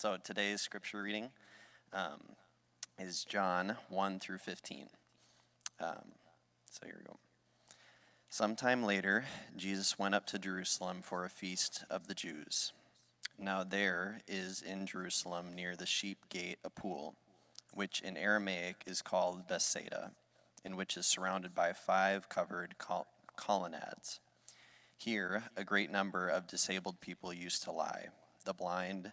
So today's scripture reading um, is John 1 through 15. Um, so here we go. Sometime later, Jesus went up to Jerusalem for a feast of the Jews. Now there is in Jerusalem near the sheep gate a pool, which in Aramaic is called Bethsaida, and which is surrounded by five covered col- colonnades. Here, a great number of disabled people used to lie the blind,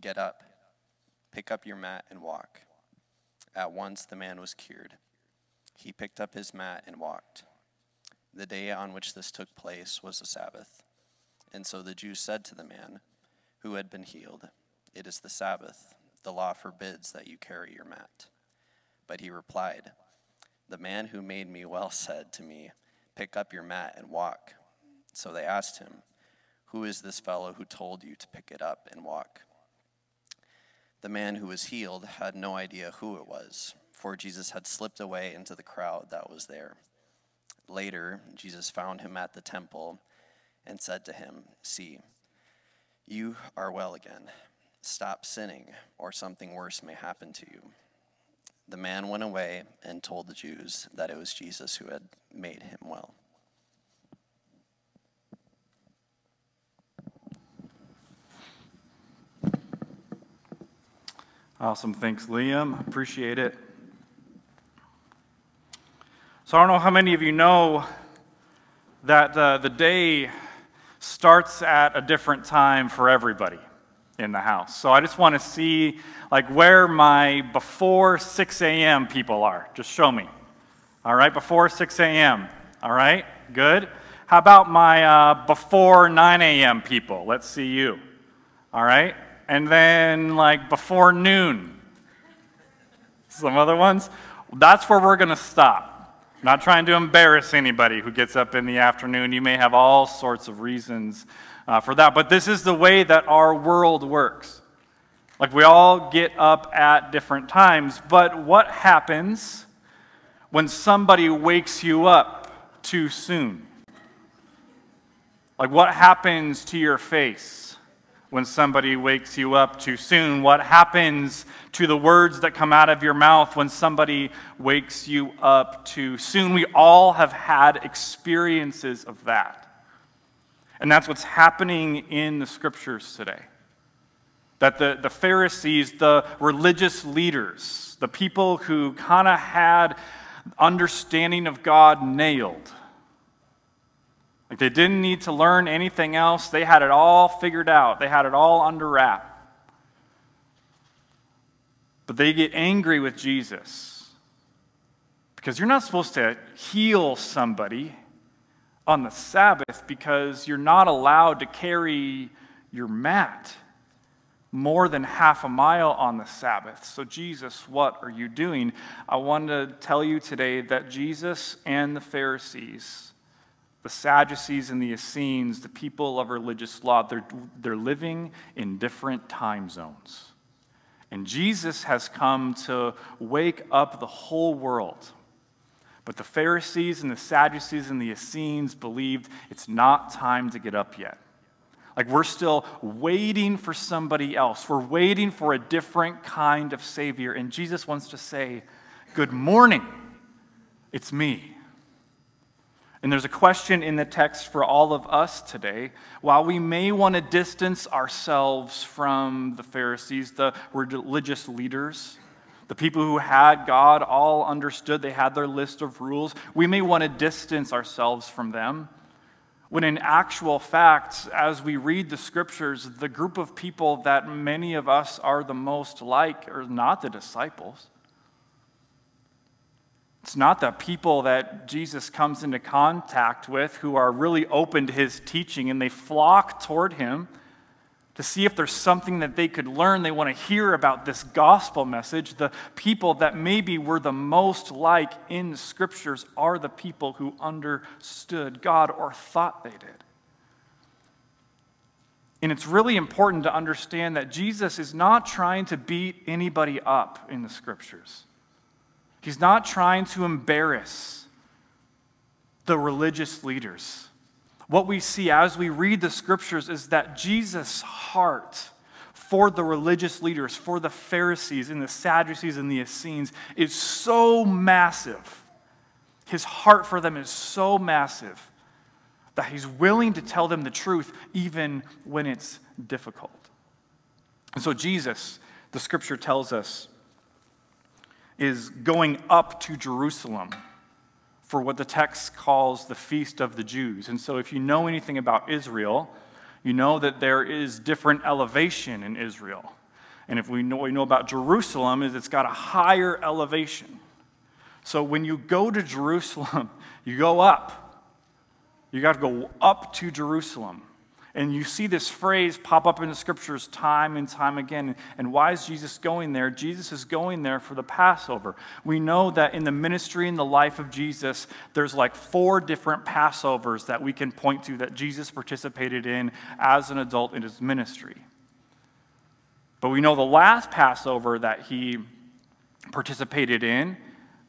Get up, pick up your mat, and walk. At once the man was cured. He picked up his mat and walked. The day on which this took place was the Sabbath. And so the Jews said to the man who had been healed, It is the Sabbath. The law forbids that you carry your mat. But he replied, The man who made me well said to me, Pick up your mat and walk. So they asked him, Who is this fellow who told you to pick it up and walk? The man who was healed had no idea who it was, for Jesus had slipped away into the crowd that was there. Later, Jesus found him at the temple and said to him, See, you are well again. Stop sinning, or something worse may happen to you. The man went away and told the Jews that it was Jesus who had made him well. Awesome. Thanks, Liam. Appreciate it. So, I don't know how many of you know that uh, the day starts at a different time for everybody in the house. So, I just want to see like where my before 6 a.m. people are. Just show me. All right, before 6 a.m. All right, good. How about my uh, before 9 a.m. people? Let's see you. All right, and then like before noon. Some other ones. That's where we're going to stop. not trying to embarrass anybody who gets up in the afternoon. You may have all sorts of reasons uh, for that, but this is the way that our world works. Like we all get up at different times, but what happens when somebody wakes you up too soon? Like what happens to your face? When somebody wakes you up too soon? What happens to the words that come out of your mouth when somebody wakes you up too soon? We all have had experiences of that. And that's what's happening in the scriptures today. That the, the Pharisees, the religious leaders, the people who kind of had understanding of God nailed, like they didn't need to learn anything else. They had it all figured out, they had it all under wrap. But they get angry with Jesus because you're not supposed to heal somebody on the Sabbath because you're not allowed to carry your mat more than half a mile on the Sabbath. So, Jesus, what are you doing? I want to tell you today that Jesus and the Pharisees the Sadducees and the Essenes, the people of religious law, they're, they're living in different time zones. And Jesus has come to wake up the whole world. But the Pharisees and the Sadducees and the Essenes believed it's not time to get up yet. Like we're still waiting for somebody else. We're waiting for a different kind of Savior. And Jesus wants to say, Good morning, it's me. And there's a question in the text for all of us today. While we may want to distance ourselves from the Pharisees, the religious leaders, the people who had God all understood, they had their list of rules, we may want to distance ourselves from them. When in actual fact, as we read the scriptures, the group of people that many of us are the most like are not the disciples. It's not the people that Jesus comes into contact with who are really open to his teaching and they flock toward him to see if there's something that they could learn. They want to hear about this gospel message. The people that maybe were the most like in scriptures are the people who understood God or thought they did. And it's really important to understand that Jesus is not trying to beat anybody up in the scriptures. He's not trying to embarrass the religious leaders. What we see as we read the scriptures is that Jesus' heart for the religious leaders, for the Pharisees and the Sadducees and the Essenes, is so massive. His heart for them is so massive that he's willing to tell them the truth even when it's difficult. And so, Jesus, the scripture tells us, is going up to Jerusalem for what the text calls the Feast of the Jews. And so, if you know anything about Israel, you know that there is different elevation in Israel. And if we know, we know about Jerusalem, is it's got a higher elevation. So when you go to Jerusalem, you go up. You got to go up to Jerusalem. And you see this phrase pop up in the scriptures time and time again. And why is Jesus going there? Jesus is going there for the Passover. We know that in the ministry and the life of Jesus, there's like four different Passovers that we can point to that Jesus participated in as an adult in his ministry. But we know the last Passover that he participated in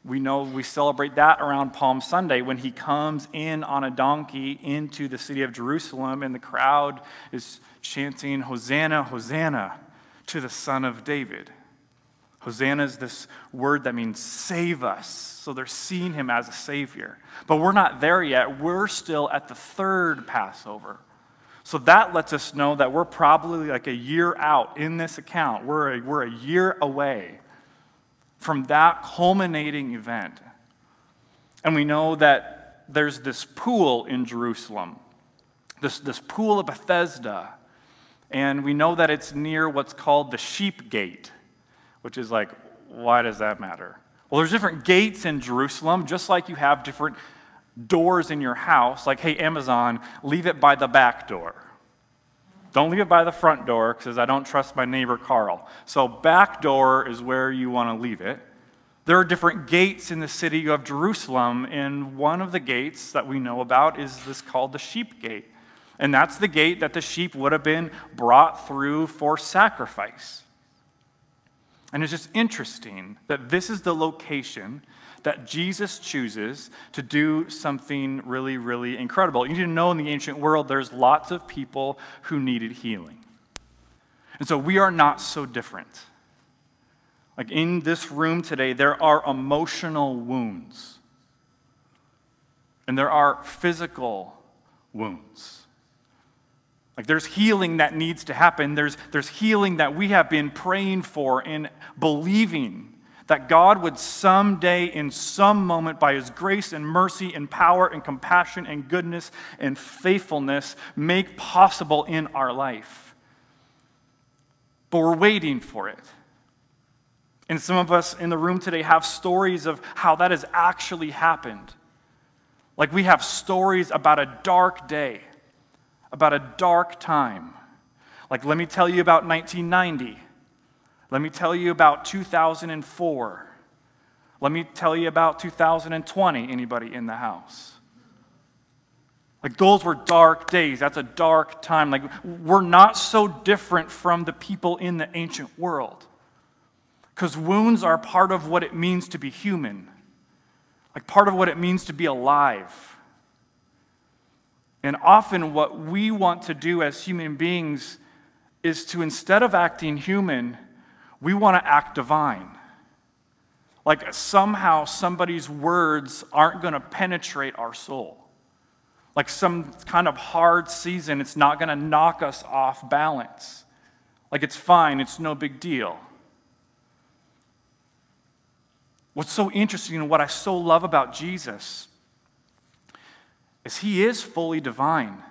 we know we celebrate that around Palm Sunday when he comes in on a donkey into the city of Jerusalem, and the crowd is chanting, Hosanna, Hosanna to the Son of David. Hosanna is this word that means save us. So they're seeing him as a savior. But we're not there yet. We're still at the third Passover. So that lets us know that we're probably like a year out in this account. We're a, we're a year away from that culminating event. And we know that there's this pool in Jerusalem, this, this pool of Bethesda. And we know that it's near what's called the sheep gate, which is like, why does that matter? Well, there's different gates in Jerusalem, just like you have different doors in your house. Like, hey, Amazon, leave it by the back door. Don't leave it by the front door because I don't trust my neighbor Carl. So, back door is where you want to leave it. There are different gates in the city of Jerusalem, and one of the gates that we know about is this called the sheep gate. And that's the gate that the sheep would have been brought through for sacrifice. And it's just interesting that this is the location that Jesus chooses to do something really, really incredible. You need to know in the ancient world, there's lots of people who needed healing. And so we are not so different. Like in this room today, there are emotional wounds, and there are physical wounds. Like there's healing that needs to happen. There's, there's healing that we have been praying for and believing that God would someday, in some moment, by His grace and mercy and power and compassion and goodness and faithfulness, make possible in our life. But we're waiting for it. And some of us in the room today have stories of how that has actually happened. Like we have stories about a dark day, about a dark time. Like, let me tell you about 1990. Let me tell you about 2004. Let me tell you about 2020. Anybody in the house? Like, those were dark days. That's a dark time. Like, we're not so different from the people in the ancient world. Because wounds are part of what it means to be human, like, part of what it means to be alive. And often, what we want to do as human beings is to, instead of acting human, we want to act divine. Like somehow somebody's words aren't going to penetrate our soul. Like some kind of hard season, it's not going to knock us off balance. Like it's fine, it's no big deal. What's so interesting and what I so love about Jesus is he is fully divine.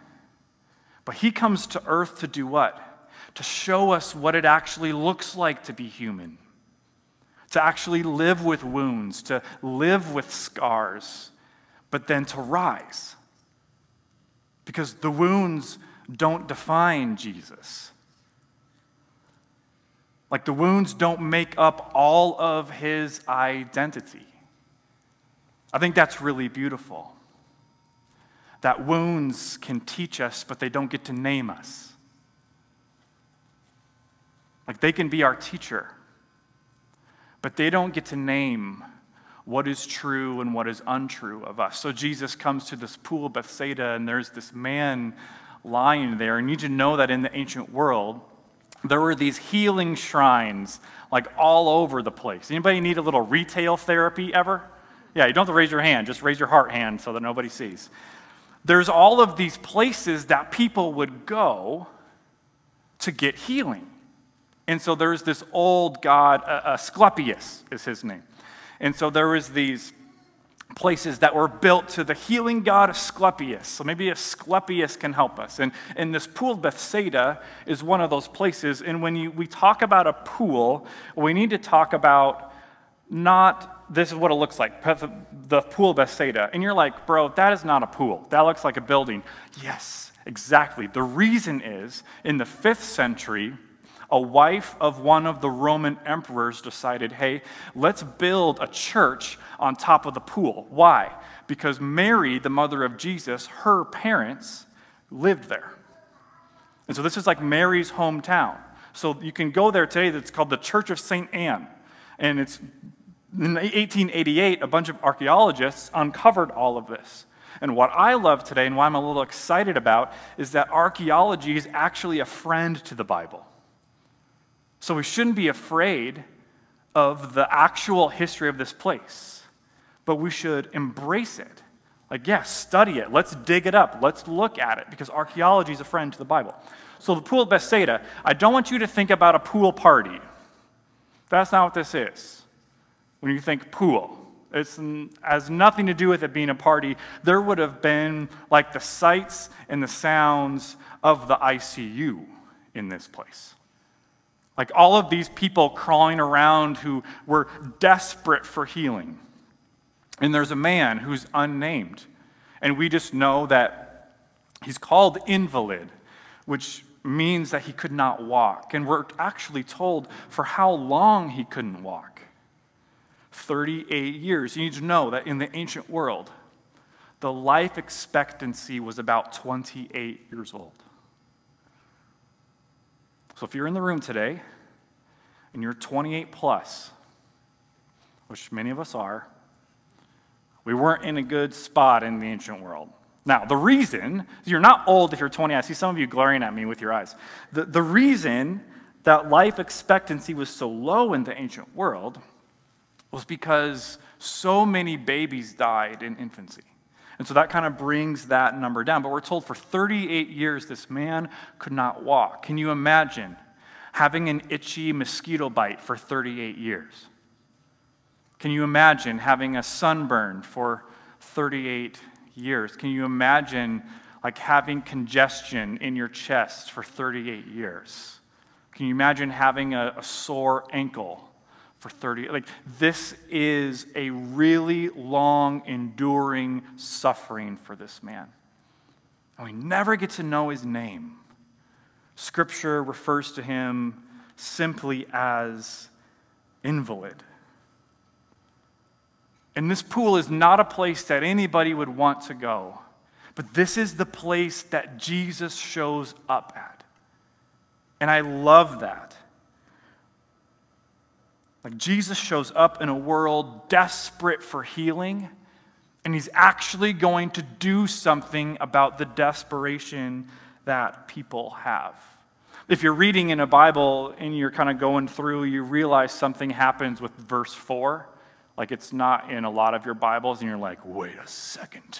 But he comes to earth to do what? To show us what it actually looks like to be human, to actually live with wounds, to live with scars, but then to rise. Because the wounds don't define Jesus. Like the wounds don't make up all of his identity. I think that's really beautiful. That wounds can teach us, but they don't get to name us. Like they can be our teacher, but they don't get to name what is true and what is untrue of us. So Jesus comes to this pool Bethsaida, and there's this man lying there. And you need to know that in the ancient world, there were these healing shrines like all over the place. Anybody need a little retail therapy ever? Yeah, you don't have to raise your hand, just raise your heart hand so that nobody sees. There's all of these places that people would go to get healing. And so there's this old god, uh, Asclepius is his name. And so there was these places that were built to the healing god Asclepius. So maybe Asclepius can help us. And, and this pool Bethsaida is one of those places. And when you, we talk about a pool, we need to talk about not this is what it looks like the pool Bethsaida. And you're like, bro, that is not a pool. That looks like a building. Yes, exactly. The reason is in the fifth century, a wife of one of the Roman emperors decided, hey, let's build a church on top of the pool. Why? Because Mary, the mother of Jesus, her parents lived there. And so this is like Mary's hometown. So you can go there today, it's called the Church of St. Anne. And it's in 1888, a bunch of archaeologists uncovered all of this. And what I love today and why I'm a little excited about is that archaeology is actually a friend to the Bible. So we shouldn't be afraid of the actual history of this place, but we should embrace it. Like, yes, study it. Let's dig it up. Let's look at it because archaeology is a friend to the Bible. So, the pool of Bethsaida, I don't want you to think about a pool party. That's not what this is. When you think pool, it has nothing to do with it being a party. There would have been like the sights and the sounds of the ICU in this place. Like all of these people crawling around who were desperate for healing. And there's a man who's unnamed. And we just know that he's called invalid, which means that he could not walk. And we're actually told for how long he couldn't walk 38 years. You need to know that in the ancient world, the life expectancy was about 28 years old. So if you're in the room today and you're 28 plus, which many of us are, we weren't in a good spot in the ancient world. Now, the reason, you're not old if you're 20. I see some of you glaring at me with your eyes. The, the reason that life expectancy was so low in the ancient world was because so many babies died in infancy. And so that kind of brings that number down. But we're told for 38 years this man could not walk. Can you imagine having an itchy mosquito bite for 38 years? Can you imagine having a sunburn for 38 years? Can you imagine like having congestion in your chest for 38 years? Can you imagine having a, a sore ankle for 30 like this is a really long enduring suffering for this man. And we never get to know his name. Scripture refers to him simply as invalid. And this pool is not a place that anybody would want to go but this is the place that jesus shows up at. And i love that like Jesus shows up in a world desperate for healing, and he's actually going to do something about the desperation that people have. If you're reading in a Bible and you're kind of going through, you realize something happens with verse 4. Like it's not in a lot of your Bibles, and you're like, wait a second.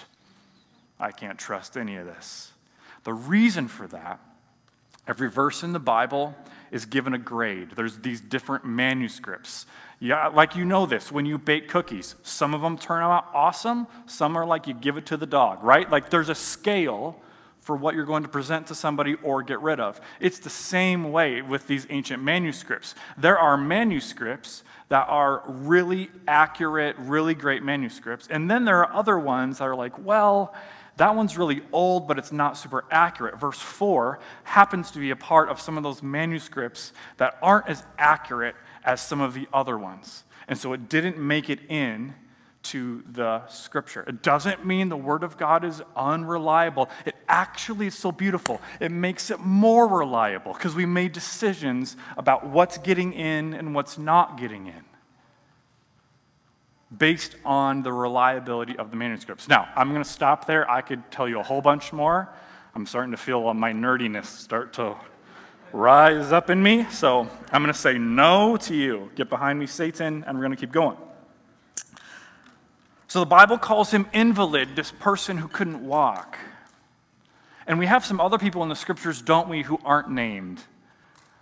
I can't trust any of this. The reason for that, every verse in the Bible is given a grade. There's these different manuscripts. Yeah, like you know this when you bake cookies. Some of them turn out awesome, some are like you give it to the dog, right? Like there's a scale for what you're going to present to somebody or get rid of. It's the same way with these ancient manuscripts. There are manuscripts that are really accurate, really great manuscripts, and then there are other ones that are like, well, That one's really old, but it's not super accurate. Verse 4 happens to be a part of some of those manuscripts that aren't as accurate as some of the other ones. And so it didn't make it in to the scripture. It doesn't mean the word of God is unreliable. It actually is so beautiful. It makes it more reliable because we made decisions about what's getting in and what's not getting in based on the reliability of the manuscripts. Now, I'm going to stop there. I could tell you a whole bunch more. I'm starting to feel my nerdiness start to rise up in me. So I'm going to say no to you. Get behind me, Satan, and we're going to keep going. So the Bible calls him invalid, this person who couldn't walk. And we have some other people in the scriptures, don't we, who aren't named.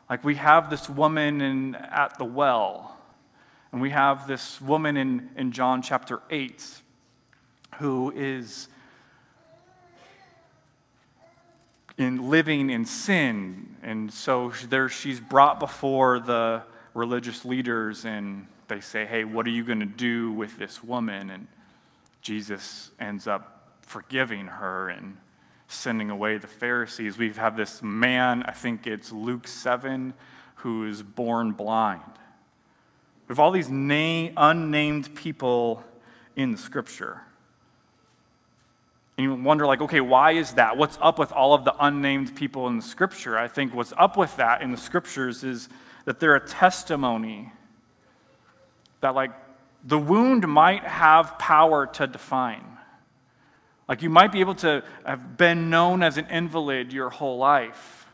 Like we have this woman in, at the well and we have this woman in, in John chapter 8 who is in living in sin. And so there she's brought before the religious leaders and they say, Hey, what are you going to do with this woman? And Jesus ends up forgiving her and sending away the Pharisees. We have this man, I think it's Luke 7, who is born blind. We have all these name, unnamed people in scripture. And you wonder, like, okay, why is that? What's up with all of the unnamed people in the scripture? I think what's up with that in the scriptures is that they're a testimony that, like, the wound might have power to define. Like, you might be able to have been known as an invalid your whole life.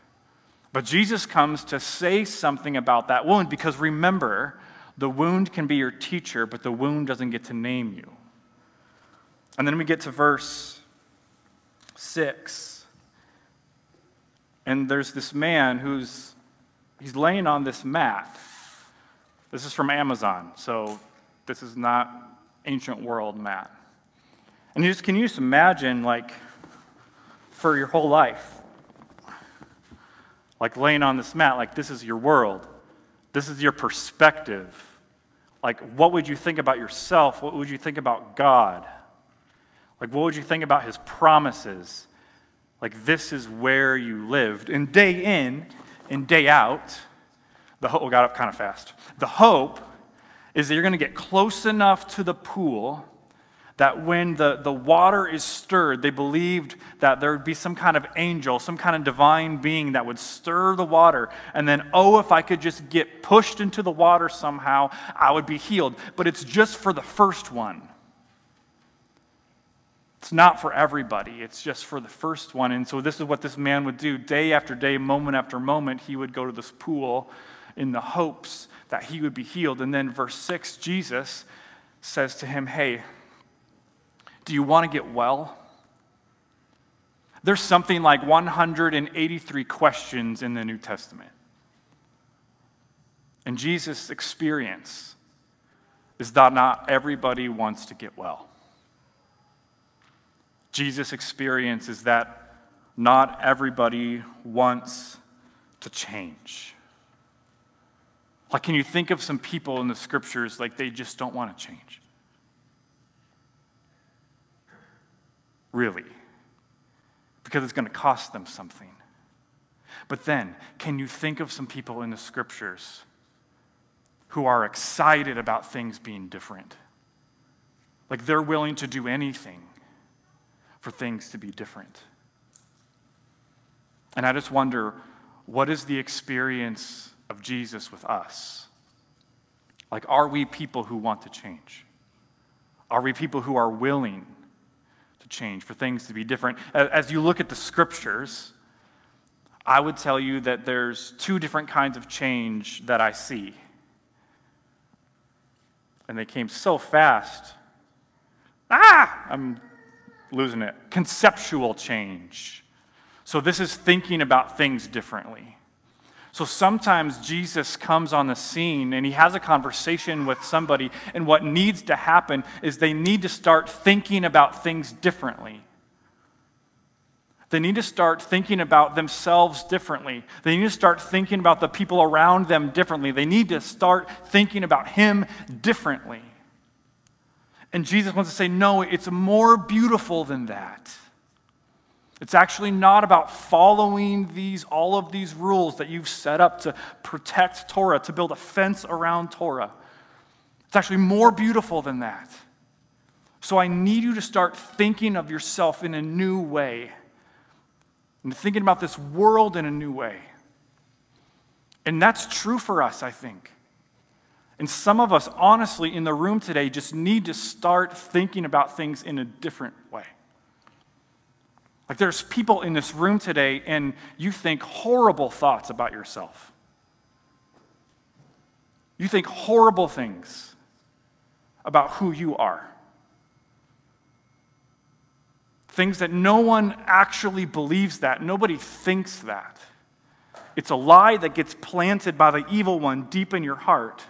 But Jesus comes to say something about that wound because remember, the wound can be your teacher, but the wound doesn't get to name you. And then we get to verse 6. And there's this man who's he's laying on this mat. This is from Amazon, so this is not ancient world mat. And you just can you just imagine like for your whole life like laying on this mat like this is your world. This is your perspective. Like, what would you think about yourself? What would you think about God? Like, what would you think about his promises? Like, this is where you lived. And day in and day out, the hope oh, got up kind of fast. The hope is that you're going to get close enough to the pool that when the, the water is stirred, they believed that there would be some kind of angel, some kind of divine being that would stir the water. And then, oh, if I could just get pushed into the water somehow, I would be healed. But it's just for the first one. It's not for everybody, it's just for the first one. And so, this is what this man would do day after day, moment after moment. He would go to this pool in the hopes that he would be healed. And then, verse 6, Jesus says to him, Hey, do you want to get well? There's something like 183 questions in the New Testament. And Jesus' experience is that not everybody wants to get well. Jesus' experience is that not everybody wants to change. Like, can you think of some people in the scriptures like they just don't want to change? Really, because it's going to cost them something. But then, can you think of some people in the scriptures who are excited about things being different? Like they're willing to do anything for things to be different. And I just wonder what is the experience of Jesus with us? Like, are we people who want to change? Are we people who are willing change, for things to be different. As you look at the scriptures, I would tell you that there's two different kinds of change that I see. And they came so fast. Ah! I'm losing it. Conceptual change. So, this is thinking about things differently. So sometimes Jesus comes on the scene and he has a conversation with somebody, and what needs to happen is they need to start thinking about things differently. They need to start thinking about themselves differently. They need to start thinking about the people around them differently. They need to start thinking about Him differently. And Jesus wants to say, no, it's more beautiful than that. It's actually not about following these, all of these rules that you've set up to protect Torah, to build a fence around Torah. It's actually more beautiful than that. So I need you to start thinking of yourself in a new way and thinking about this world in a new way. And that's true for us, I think. And some of us, honestly, in the room today, just need to start thinking about things in a different way. Like there's people in this room today, and you think horrible thoughts about yourself. You think horrible things about who you are. Things that no one actually believes that, nobody thinks that. It's a lie that gets planted by the evil one deep in your heart.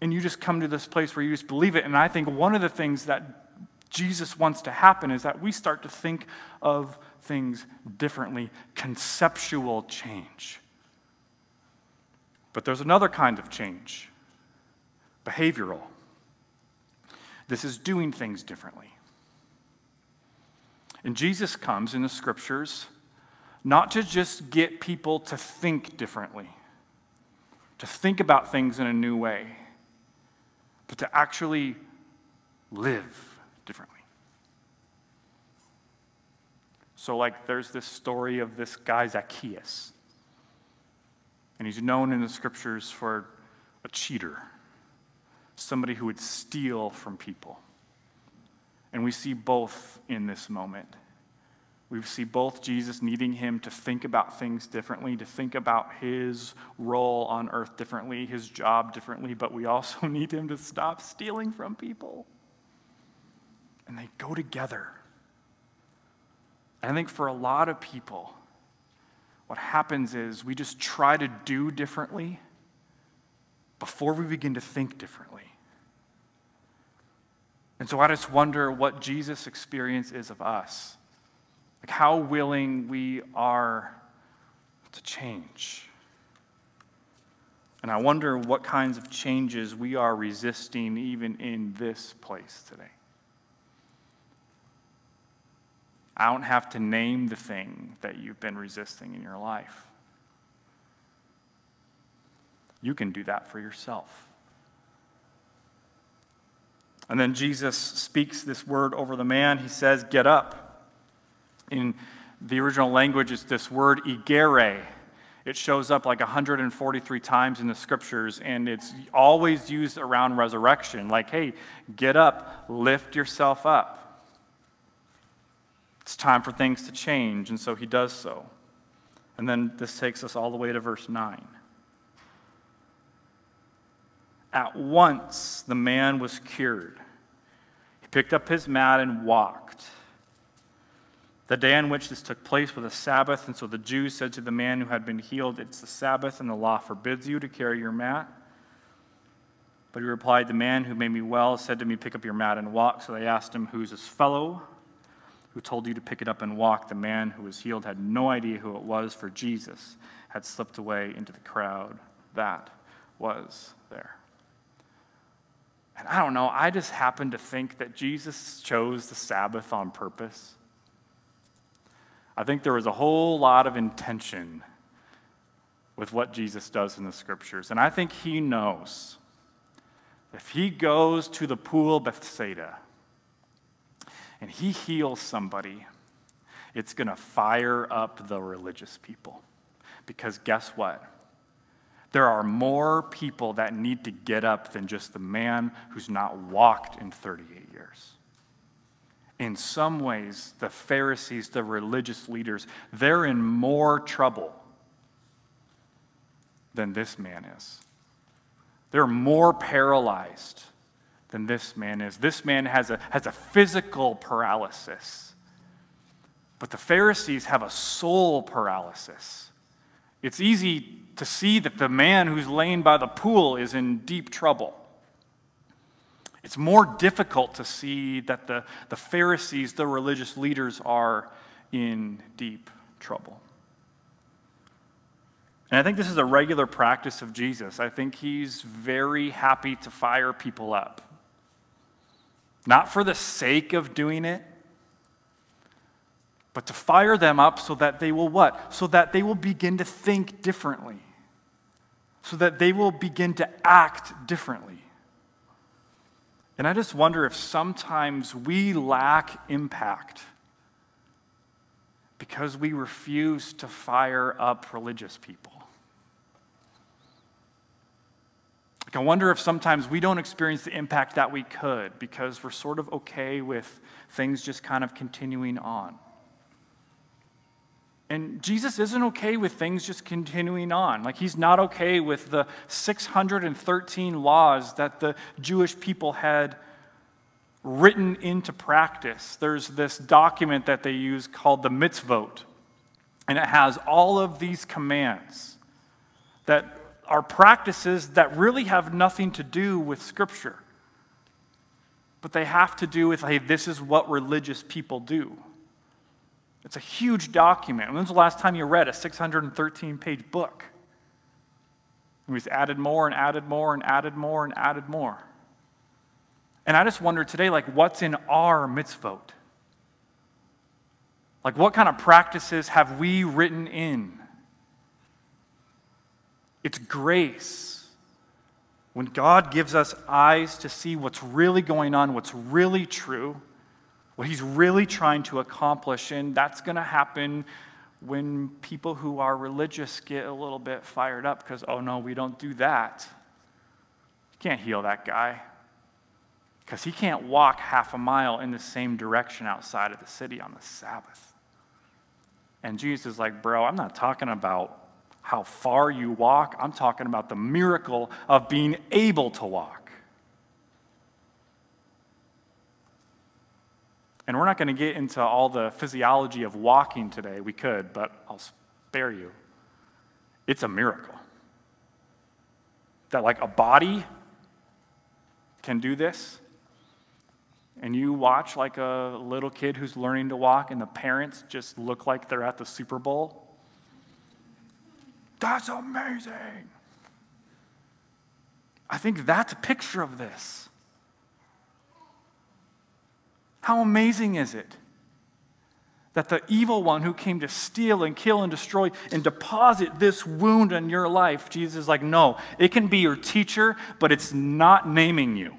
And you just come to this place where you just believe it. And I think one of the things that Jesus wants to happen is that we start to think of things differently, conceptual change. But there's another kind of change behavioral. This is doing things differently. And Jesus comes in the scriptures not to just get people to think differently, to think about things in a new way, but to actually live differently. So, like, there's this story of this guy, Zacchaeus. And he's known in the scriptures for a cheater, somebody who would steal from people. And we see both in this moment. We see both Jesus needing him to think about things differently, to think about his role on earth differently, his job differently, but we also need him to stop stealing from people. And they go together. I think for a lot of people, what happens is we just try to do differently before we begin to think differently. And so I just wonder what Jesus' experience is of us. Like how willing we are to change. And I wonder what kinds of changes we are resisting even in this place today. I don't have to name the thing that you've been resisting in your life. You can do that for yourself. And then Jesus speaks this word over the man. He says, Get up. In the original language, it's this word, igere. It shows up like 143 times in the scriptures, and it's always used around resurrection. Like, hey, get up, lift yourself up. It's time for things to change, and so he does so. And then this takes us all the way to verse 9. At once the man was cured. He picked up his mat and walked. The day on which this took place was a Sabbath, and so the Jews said to the man who had been healed, It's the Sabbath, and the law forbids you to carry your mat. But he replied, The man who made me well said to me, Pick up your mat and walk. So they asked him, Who's his fellow? Who told you to pick it up and walk? The man who was healed had no idea who it was, for Jesus had slipped away into the crowd that was there. And I don't know, I just happen to think that Jesus chose the Sabbath on purpose. I think there was a whole lot of intention with what Jesus does in the scriptures. And I think he knows if he goes to the pool Bethsaida and he heals somebody, it's going to fire up the religious people. Because guess what? There are more people that need to get up than just the man who's not walked in 38 years. In some ways, the Pharisees, the religious leaders, they're in more trouble than this man is. They're more paralyzed than this man is. This man has a, has a physical paralysis, but the Pharisees have a soul paralysis. It's easy to see that the man who's laying by the pool is in deep trouble. It's more difficult to see that the, the Pharisees, the religious leaders, are in deep trouble. And I think this is a regular practice of Jesus. I think he's very happy to fire people up. Not for the sake of doing it, but to fire them up so that they will what? So that they will begin to think differently, so that they will begin to act differently. And I just wonder if sometimes we lack impact because we refuse to fire up religious people. Like, I wonder if sometimes we don't experience the impact that we could because we're sort of okay with things just kind of continuing on. And Jesus isn't okay with things just continuing on. Like, he's not okay with the 613 laws that the Jewish people had written into practice. There's this document that they use called the mitzvot, and it has all of these commands that are practices that really have nothing to do with Scripture. But they have to do with, hey, this is what religious people do. It's a huge document. When's the last time you read a 613 page book? We've added more and added more and added more and added more. And I just wonder today, like, what's in our mitzvot? Like, what kind of practices have we written in? It's grace. When God gives us eyes to see what's really going on, what's really true, what He's really trying to accomplish, and that's going to happen when people who are religious get a little bit fired up because, oh no, we don't do that. You can't heal that guy because he can't walk half a mile in the same direction outside of the city on the Sabbath. And Jesus is like, bro, I'm not talking about how far you walk, I'm talking about the miracle of being able to walk. And we're not going to get into all the physiology of walking today. We could, but I'll spare you. It's a miracle. That, like, a body can do this and you watch like a little kid who's learning to walk and the parents just look like they're at the Super Bowl, that's amazing. I think that's a picture of this. How amazing is it that the evil one who came to steal and kill and destroy and deposit this wound in your life, Jesus is like, no, it can be your teacher, but it's not naming you.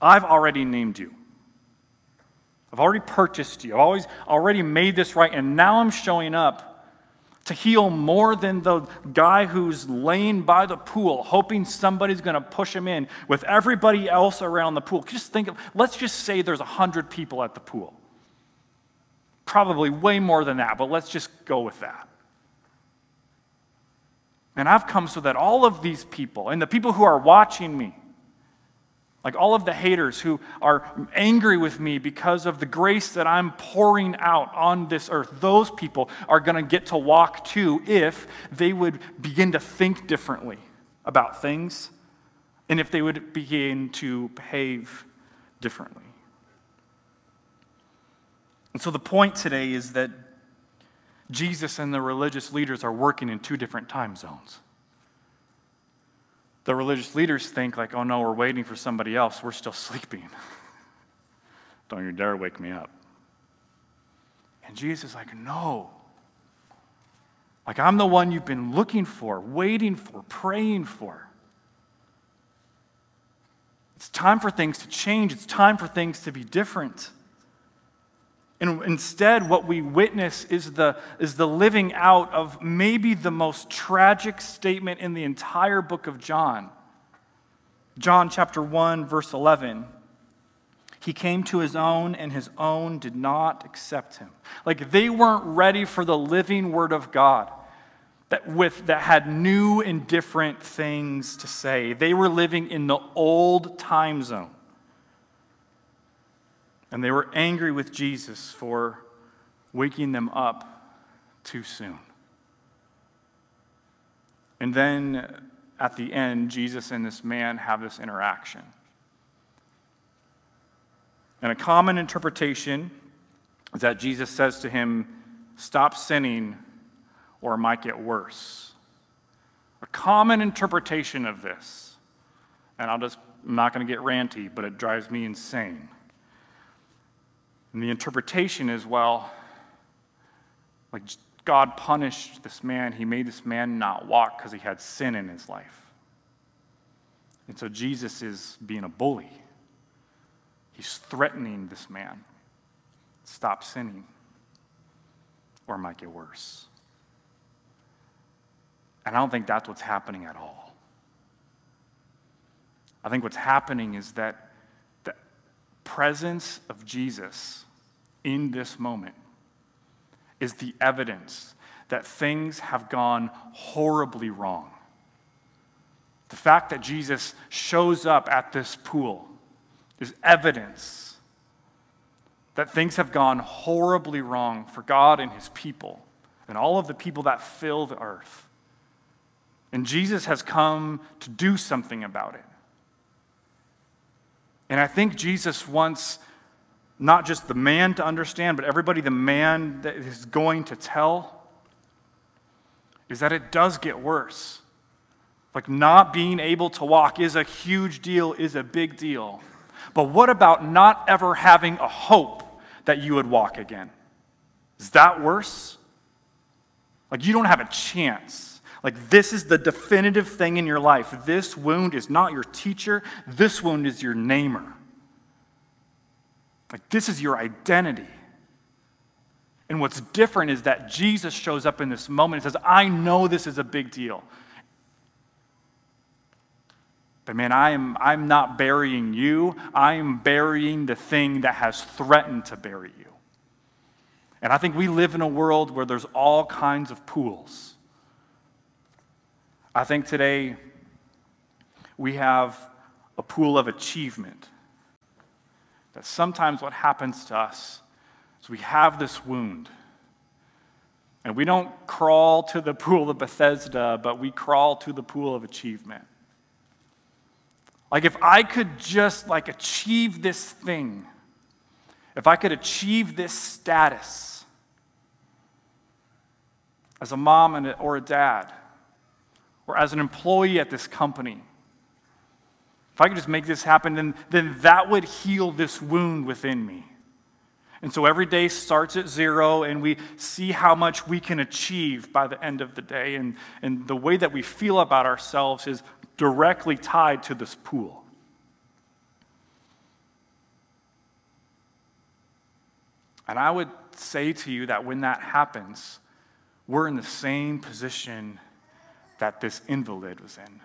I've already named you. I've already purchased you. I've always already made this right, and now I'm showing up to heal more than the guy who's laying by the pool, hoping somebody's going to push him in with everybody else around the pool. Just think of, let's just say there's 100 people at the pool. Probably way more than that, but let's just go with that. And I've come so that all of these people and the people who are watching me, like all of the haters who are angry with me because of the grace that I'm pouring out on this earth, those people are going to get to walk too if they would begin to think differently about things and if they would begin to behave differently. And so the point today is that Jesus and the religious leaders are working in two different time zones the religious leaders think like, oh no, we're waiting for somebody else. We're still sleeping. Don't you dare wake me up. And Jesus is like, no. Like I'm the one you've been looking for, waiting for, praying for. It's time for things to change. It's time for things to be different. And instead, what we witness is the, is the living out of maybe the most tragic statement in the entire book of John. John chapter 1, verse 11. He came to his own, and his own did not accept him. Like they weren't ready for the living word of God that, with, that had new and different things to say. They were living in the old time zone. And they were angry with Jesus for waking them up too soon. And then at the end, Jesus and this man have this interaction. And a common interpretation is that Jesus says to him, Stop sinning or it might get worse. A common interpretation of this, and I'll just, I'm not going to get ranty, but it drives me insane And the interpretation is well, like God punished this man, he made this man not walk because he had sin in his life. And so Jesus is being a bully. He's threatening this man. Stop sinning, or it might get worse. And I don't think that's what's happening at all. I think what's happening is that the presence of Jesus in this moment is the evidence that things have gone horribly wrong. The fact that Jesus shows up at this pool is evidence that things have gone horribly wrong for God and his people and all of the people that fill the earth. And Jesus has come to do something about it. And I think Jesus wants not just the man to understand, but everybody the man that is going to tell is that it does get worse. Like not being able to walk is a huge deal, is a big deal. But what about not ever having a hope that you would walk again? Is that worse? Like you don't have a chance. Like this is the definitive thing in your life. This wound is not your teacher, this wound is your namer. Like, this is your identity. And what's different is that Jesus shows up in this moment and says, I know this is a big deal. But man, I am, I'm not burying you. I am burying the thing that has threatened to bury you. And I think we live in a world where there's all kinds of pools. I think today we have a pool of achievement that sometimes what happens to us is we have this wound. And we don't crawl to the pool of Bethesda, but we crawl to the pool of achievement. Like if I could just like achieve this thing, if I could achieve this status as a mom and or a dad, or as an employee at this company, if I could just make this happen, then, then that would heal this wound within me. And so every day starts at zero, and we see how much we can achieve by the end of the day. And, and the way that we feel about ourselves is directly tied to this pool. And I would say to you that when that happens, we're in the same position that this invalid was in.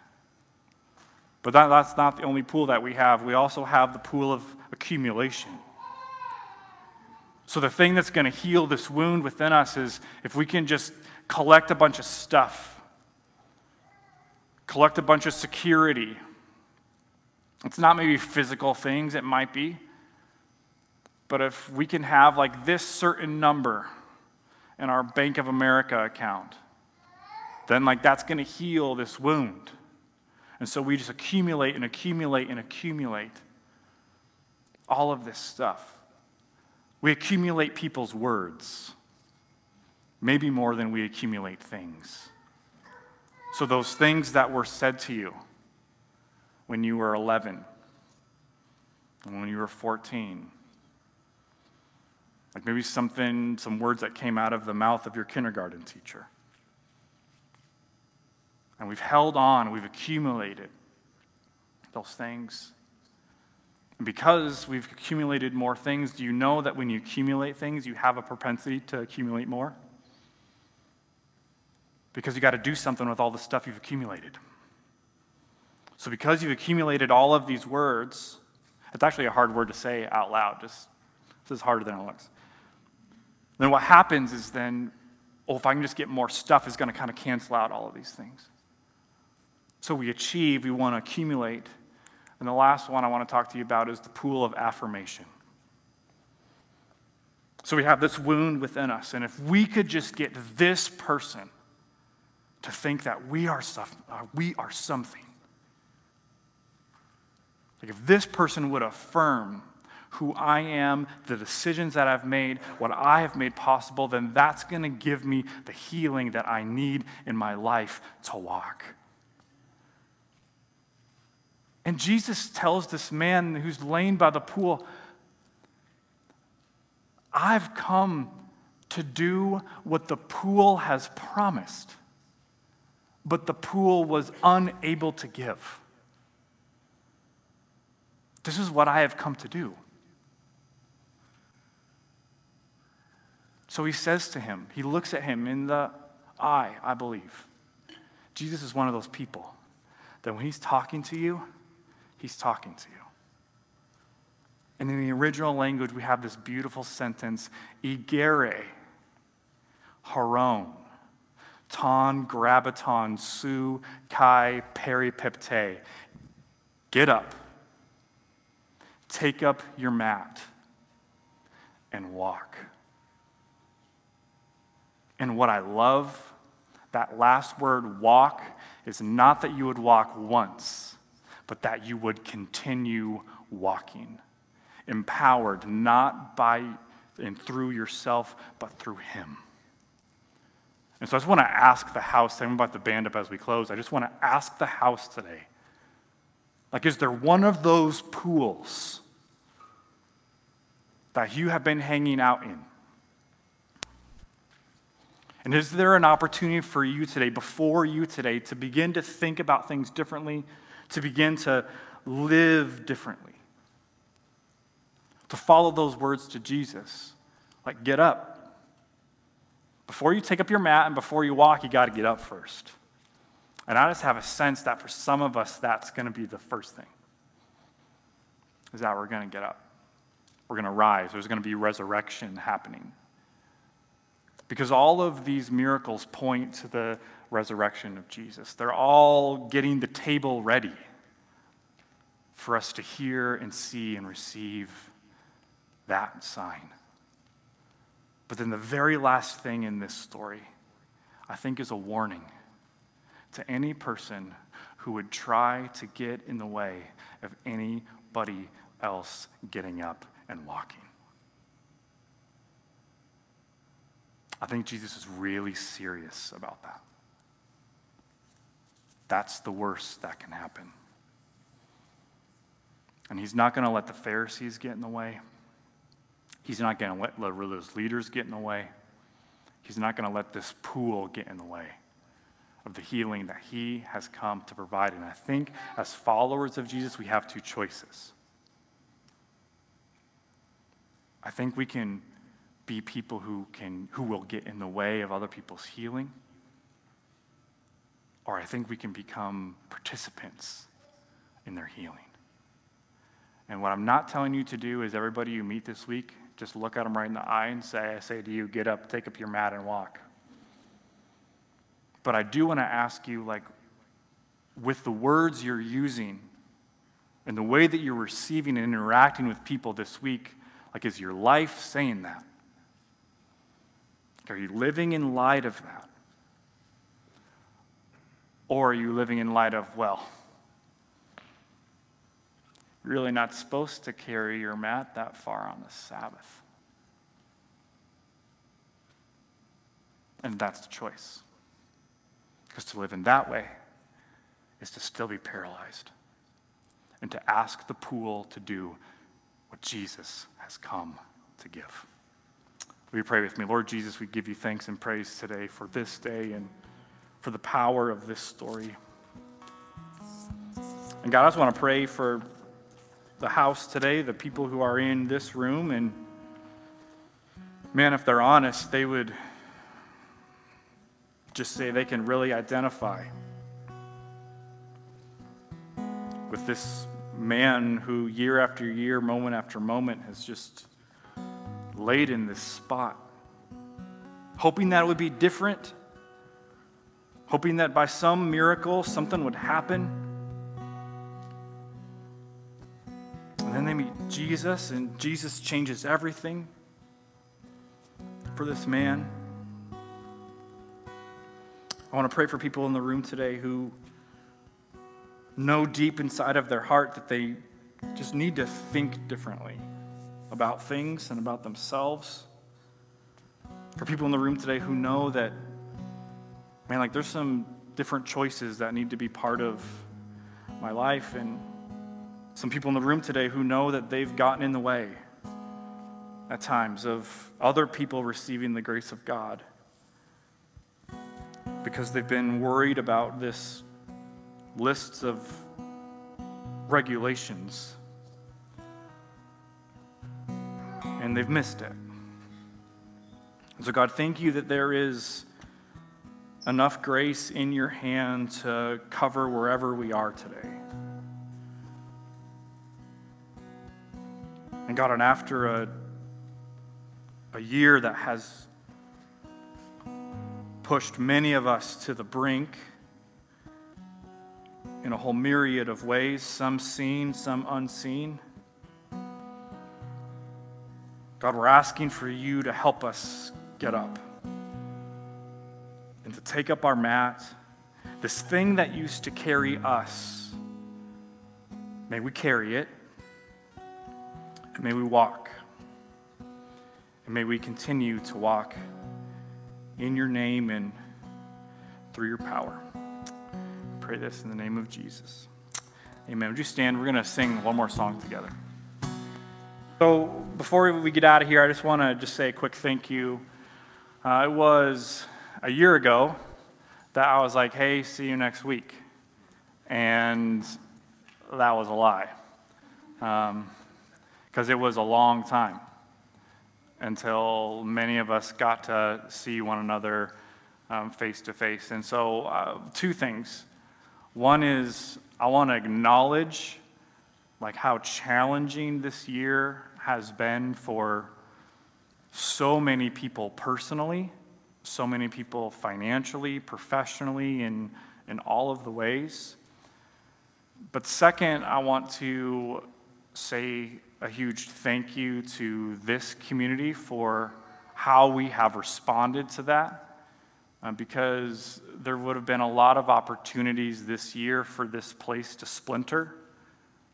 But that, that's not the only pool that we have. We also have the pool of accumulation. So, the thing that's going to heal this wound within us is if we can just collect a bunch of stuff, collect a bunch of security. It's not maybe physical things, it might be. But if we can have like this certain number in our Bank of America account, then like that's going to heal this wound. And so we just accumulate and accumulate and accumulate all of this stuff. We accumulate people's words, maybe more than we accumulate things. So, those things that were said to you when you were 11, and when you were 14, like maybe something, some words that came out of the mouth of your kindergarten teacher and we've held on, we've accumulated those things. And because we've accumulated more things, do you know that when you accumulate things, you have a propensity to accumulate more? Because you got to do something with all the stuff you've accumulated. So, because you've accumulated all of these words, it's actually a hard word to say out loud. Just this is harder than it looks. Then what happens is then, oh, if I can just get more stuff, is going to kind of cancel out all of these things. So we achieve, we want to accumulate. And the last one I want to talk to you about is the pool of affirmation. So we have this wound within us, and if we could just get this person to think that we are, stuff, uh, we are something, like if this person would affirm who I am, the decisions that I've made, what I have made possible, then that's going to give me the healing that I need in my life to walk. And Jesus tells this man who's laying by the pool, I've come to do what the pool has promised, but the pool was unable to give. This is what I have come to do. So he says to him, he looks at him in the eye, I believe. Jesus is one of those people that when he's talking to you, he's talking to you. And in the original language, we have this beautiful sentence, Igere, Haron, ton, grabaton, su, kai, peripepte. Get up, take up your mat, and walk. And what I love, that last word, walk, is not that you would walk once, but that you would continue walking empowered not by and through yourself, but through Him. And so I just want to ask the house, I'm about to band up as we close. I just want to ask the house today like, is there one of those pools that you have been hanging out in? And is there an opportunity for you today, before you today, to begin to think about things differently, to begin to live differently? to follow those words to Jesus. Like, get up. Before you take up your mat and before you walk, you got to get up first. And I just have a sense that for some of us, that's going to be the first thing. Is that we're going to get up. We're going to rise. There's going to be resurrection happening. Because all of these miracles point to the resurrection of Jesus. They're all getting the table ready for us to hear and see and receive that sign. But then the very last thing in this story, I think, is a warning to any person who would try to get in the way of anybody else getting up and walking. I think Jesus is really serious about that. That's the worst that can happen. And he's not going to let the Pharisees get in the way. He's not going to let those leaders get in the way. He's not going to let this pool get in the way of the healing that he has come to provide. And I think as followers of Jesus, we have two choices. I think we can be people who, can, who will get in the way of other people's healing, or I think we can become participants in their healing. And what I'm not telling you to do is everybody you meet this week, just look at them right in the eye and say, I say to you, get up, take up your mat, and walk. But I do want to ask you, like, with the words you're using and the way that you're receiving and interacting with people this week, like, is your life saying that? Are you living in light of that? Or are you living in light of, well, really not supposed to carry your mat that far on the Sabbath. And that's the choice. Because to live in that way is to still be paralyzed and to ask the pool to do what Jesus has come to give. Will you pray with me? Lord Jesus, we give you thanks and praise today for this day and for the power of this story. And God, I just want to pray for the house today, the people who are in this room, and man, if they're honest, they would just say they can really identify with this man who, year after year, moment after moment, has just laid in this spot, hoping that it would be different, hoping that by some miracle something would happen. And then they meet Jesus, and Jesus changes everything for this man. I want to pray for people in the room today who know deep inside of their heart that they just need to think differently about things and about themselves. For people in the room today who know that, man, like there's some different choices that need to be part of my life and some people in the room today who know that they've gotten in the way at times of other people receiving the grace of God because they've been worried about this lists of regulations and they've missed it. And so, God, thank you that there is enough grace in your hand to cover wherever we are today. And God, and after a, a year that has pushed many of us to the brink in a whole myriad of ways, some seen, some unseen. God, we're asking for you to help us get up take up our mat. This thing that used to carry us, may we carry it, and may we walk, and may we continue to walk in your name and through your power. I pray this in the name of Jesus. Amen. Would you stand? We're going to sing one more song together. So, before we get out of here, I just want to just say a quick thank you. Uh, it was a year ago that I was like, hey, see you next week. And that was a lie. Because um, it was a long time until many of us got to see one another face to face. And so, uh, two things. One is I want to acknowledge like how challenging this year has been for so many people personally, so many people financially, professionally, in, in all of the ways. But second, I want to say a huge thank you to this community for how we have responded to that. Uh, because there would have been a lot of opportunities this year for this place to splinter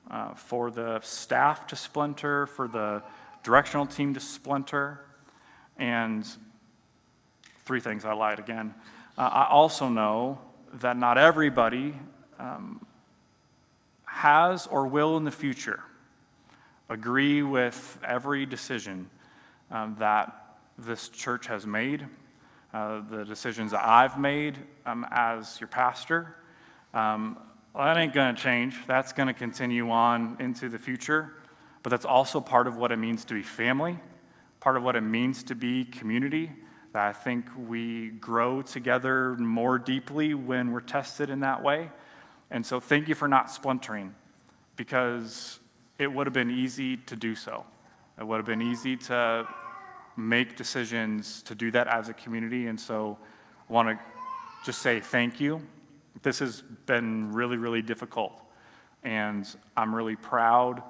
uh, for the staff to splinter, for the directional team to splinter. And three things I lied again. Uh, I also know that not everybody um, has or will in the future agree with every decision um, that this church has made, uh, the decisions that I've made um, as your pastor. Um, that ain't going to change. That's going to continue on into the future. But that's also part of what it means to be family, part of what it means to be community. I think we grow together more deeply when we're tested in that way. And so, thank you for not splintering because it would have been easy to do so. It would have been easy to make decisions to do that as a community. And so, I want to just say thank you this has been really, really difficult. And I'm really proud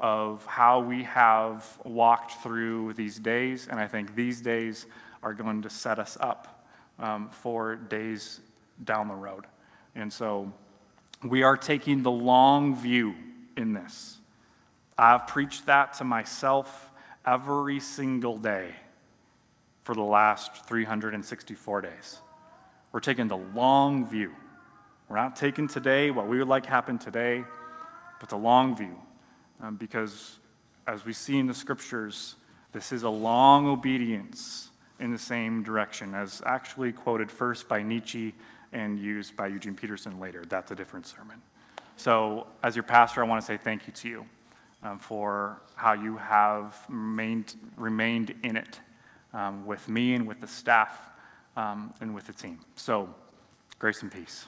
of how we have walked through these days. And I think these days are going to set us up um, for days down the road. And so we are taking the long view in this. I've preached that to myself every single day for the last 364 days. We're taking the long view. We're not taking today what we would like happen today, but the long view. Um, because as we see in the scriptures, this is a long obedience in the same direction, as actually quoted first by Nietzsche and used by Eugene Peterson later. That's a different sermon. So, as your pastor, I want to say thank you to you um, for how you have remained, remained in it um, with me and with the staff um, and with the team. So, grace and peace.